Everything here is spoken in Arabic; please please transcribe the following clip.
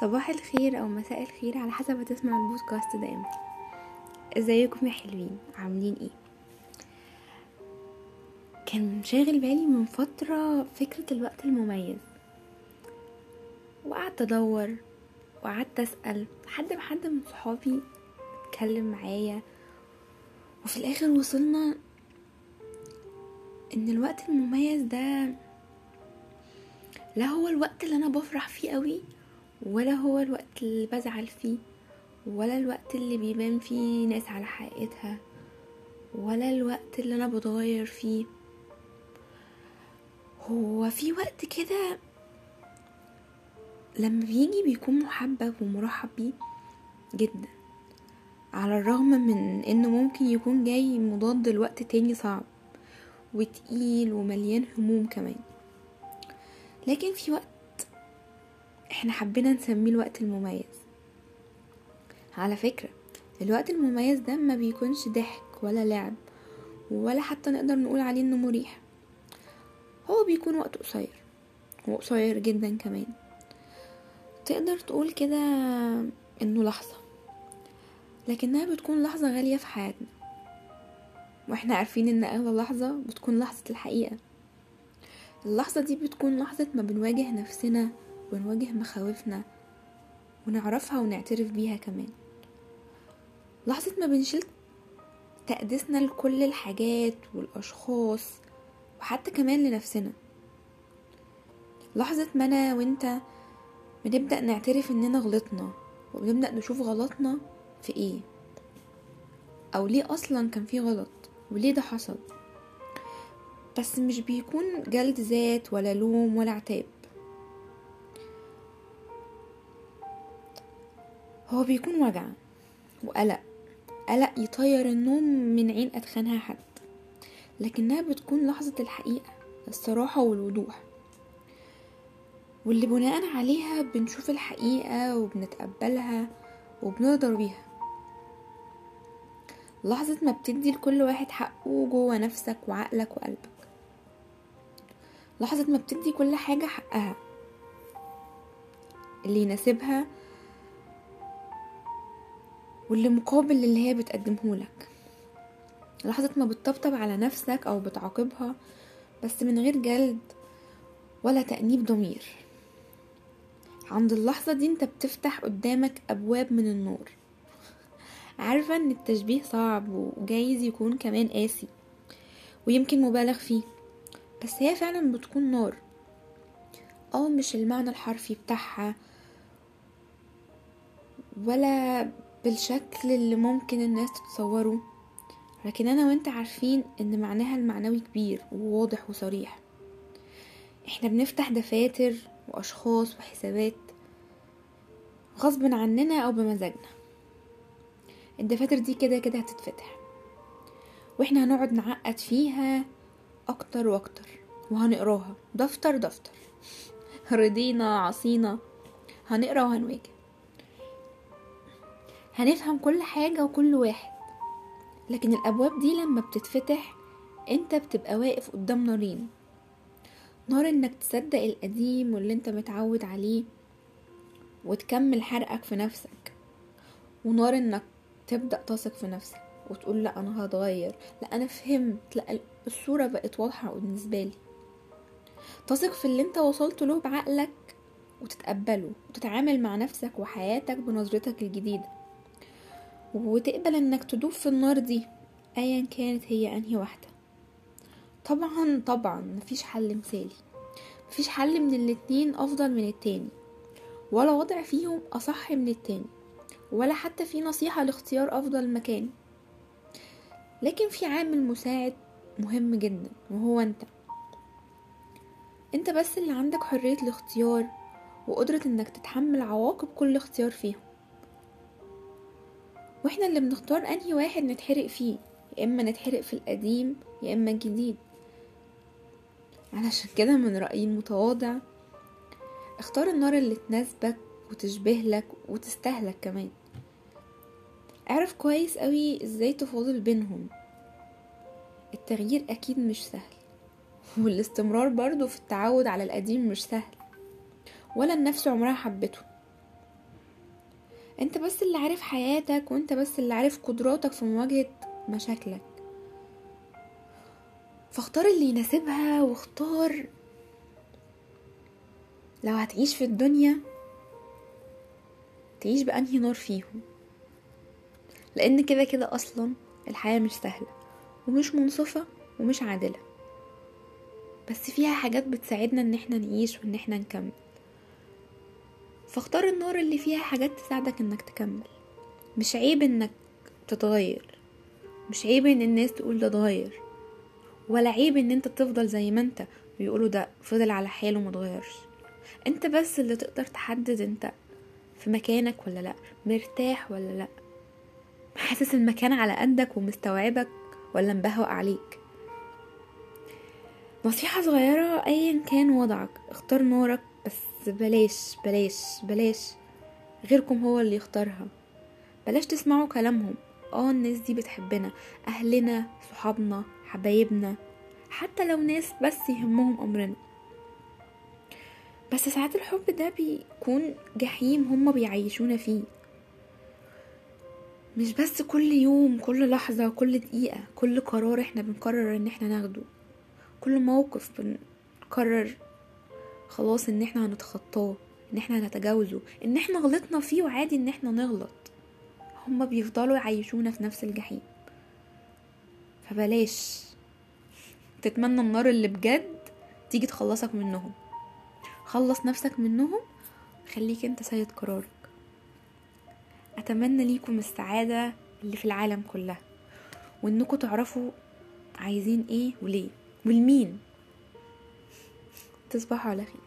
صباح الخير أو مساء الخير على حسب هتسمع البودكاست ده إمتى. إزيكم يا حلوين؟ عاملين إيه؟ كان شاغل بالي من فترة فكرة الوقت المميز. وقعدت أدور وقعدت أسأل حد من صحابي اتكلم معايا وفي الآخر وصلنا إن الوقت المميز ده لا هو الوقت اللي أنا بفرح فيه قوي ولا هو الوقت اللي بزعل فيه ولا الوقت اللي بيبان فيه ناس على حقيقتها ولا الوقت اللي أنا بتغير فيه. هو في وقت كده لما بيجي بيكون محبب ومرحب بيه جدا على الرغم من إنه ممكن يكون جاي مضاد لوقت تاني صعب وتقيل ومليان هموم كمان. لكن في وقت إحنا حبينا نسميه الوقت المميز. على فكرة الوقت المميز ده ما بيكونش ضحك ولا لعب ولا حتى نقدر نقول عليه إنه مريح. هو بيكون وقت قصير وقصير جدا كمان. تقدر تقول كده إنه لحظة لكنها بتكون لحظة غالية في حياتنا. وإحنا عارفين إن أغلى لحظة بتكون لحظة الحقيقة. اللحظة دي بتكون لحظة ما بنواجه نفسنا ونواجه مخاوفنا ونعرفها ونعترف بيها كمان. لحظة ما بنشيل تقديسنا لكل الحاجات والأشخاص وحتى كمان لنفسنا. لحظة ما أنا وإنت بنبدأ نعترف إننا غلطنا وبنبدأ نشوف غلطنا في إيه؟ أو ليه أصلا كان في غلط وليه ده حصل؟ بس مش بيكون جلد ذات ولا لوم ولا عتاب. هو بيكون وجع وقلق. قلق يطير النوم من عين أدخنها حد لكنها بتكون لحظة الحقيقة الصراحة والوضوح. واللي بناء عليها بنشوف الحقيقة وبنتقبلها وبنقدر بيها. لحظة ما بتدي لكل واحد حقه جوه نفسك وعقلك وقلبك. لحظة ما بتدي كل حاجة حقها. اللي يناسبها واللي مقابل اللي هي بتقدمهولك لحظة ما بتطبطب على نفسك أو بتعاقبها بس من غير جلد ولا تأنيب ضمير. عند اللحظة دي أنت بتفتح قدامك أبواب من النور. عارفة إن التشبيه صعب وجايز يكون كمان قاسي ويمكن مبالغ فيه بس هي فعلا بتكون نار. آه مش المعنى الحرفي بتاعها ولا بالشكل اللي ممكن الناس تتصوره. لكن أنا وأنت عارفين إن معناها المعنوي كبير وواضح وصريح. إحنا بنفتح دفاتر وأشخاص وحسابات غصب عننا أو بمزاجنا. الدفاتر دي كده كده هتتفتح. وإحنا هنقعد نعقد فيها أكتر وأكتر وهنقراها. دفتر دفتر. رضينا عصينا. هنقرأ وهنواجه. هنفهم كل حاجة وكل واحد. لكن الأبواب دي لما بتتفتح أنت بتبقى واقف قدام نارين نار إنك تصدق القديم واللي أنت متعود عليه وتكمل حرقك في نفسك. ونار إنك تبدأ تثق في نفسك وتقول لأ أنا هتغير. لأ أنا فهمت. لأ الصورة بقت واضحة بالنسبة لي. تثق في اللي أنت وصلت له بعقلك وتتقبله وتتعامل مع نفسك وحياتك بنظرتك الجديدة. وتقبل إنك تدوب في النار دي ايا كانت هي أنهي واحدة. طبعا طبعا مفيش حل مثالي. مفيش حل من الاتنين أفضل من التاني. ولا وضع فيهم أصح من التاني. ولا حتى في نصيحة لاختيار أفضل مكان. لكن في عامل مساعد مهم جدا وهو أنت. أنت بس اللي عندك حرية الاختيار وقدرة إنك تتحمل عواقب كل اختيار فيهم. وإحنا اللي بنختار انهي واحد نتحرق فيه يا اما نتحرق في القديم يا اما الجديد. علشان كده من رأيي المتواضع اختار النار اللي تناسبك وتشبه لك وتستهلك كمان. اعرف كويس قوي إزاي تفاضل بينهم. التغيير أكيد مش سهل والاستمرار برضو في التعود على القديم مش سهل ولا النفس عمرها حبته. انت بس اللي عارف حياتك وانت بس اللي عارف قدراتك في مواجهة مشاكلك. فاختار اللي يناسبها واختار لو هتعيش في الدنيا تعيش بأنهي نار فيهم. لأن كده كده أصلا الحياة مش سهلة ومش منصفة ومش عادلة. بس فيها حاجات بتساعدنا إن إحنا نعيش وإن إحنا نكمل. فاختار النار اللي فيها حاجات تساعدك إنك تكمل. مش عيب إنك تتغير. مش عيب إن الناس تقول ده اتغير. ولا عيب إن أنت تفضل زي ما أنت ويقولوا ده فضل على حاله متغيرش أنت بس اللي تقدر تحدد أنت في مكانك ولا لأ مرتاح ولا لأ. حاسس المكان على قدك ومستوعبك ولا مبهوأ عليك. نصيحة صغيرة ايا كان وضعك اختار نارك بس بلاش بلاش بلاش. غيركم هو اللي يختارها. بلاش تسمعوا كلامهم. آه الناس دي بتحبنا. أهلنا صحابنا حبايبنا. حتى لو ناس بس يهمهم أمرنا. بس ساعات الحب ده بيكون جحيم هما بيعيشونا فيه. مش بس كل يوم كل لحظة كل دقيقة كل قرار إحنا بنقرر إن إحنا ناخده. كل موقف بنقرر خلاص إن إحنا هنتخطاه إن إحنا هنتجاوزه إن إحنا غلطنا فيه وعادي إن إحنا نغلط. هما بيفضلوا يعيشونا في نفس الجحيم. فبلاش. تتمنى النار اللي بجد تيجي تخلصك منهم. خلص نفسك منهم خليك أنت سيد قرارك. أتمنى ليكم السعادة اللي في العالم كلها. وإنكم تعرفوا عايزين إيه وليه. والمين. تصبحوا على خير.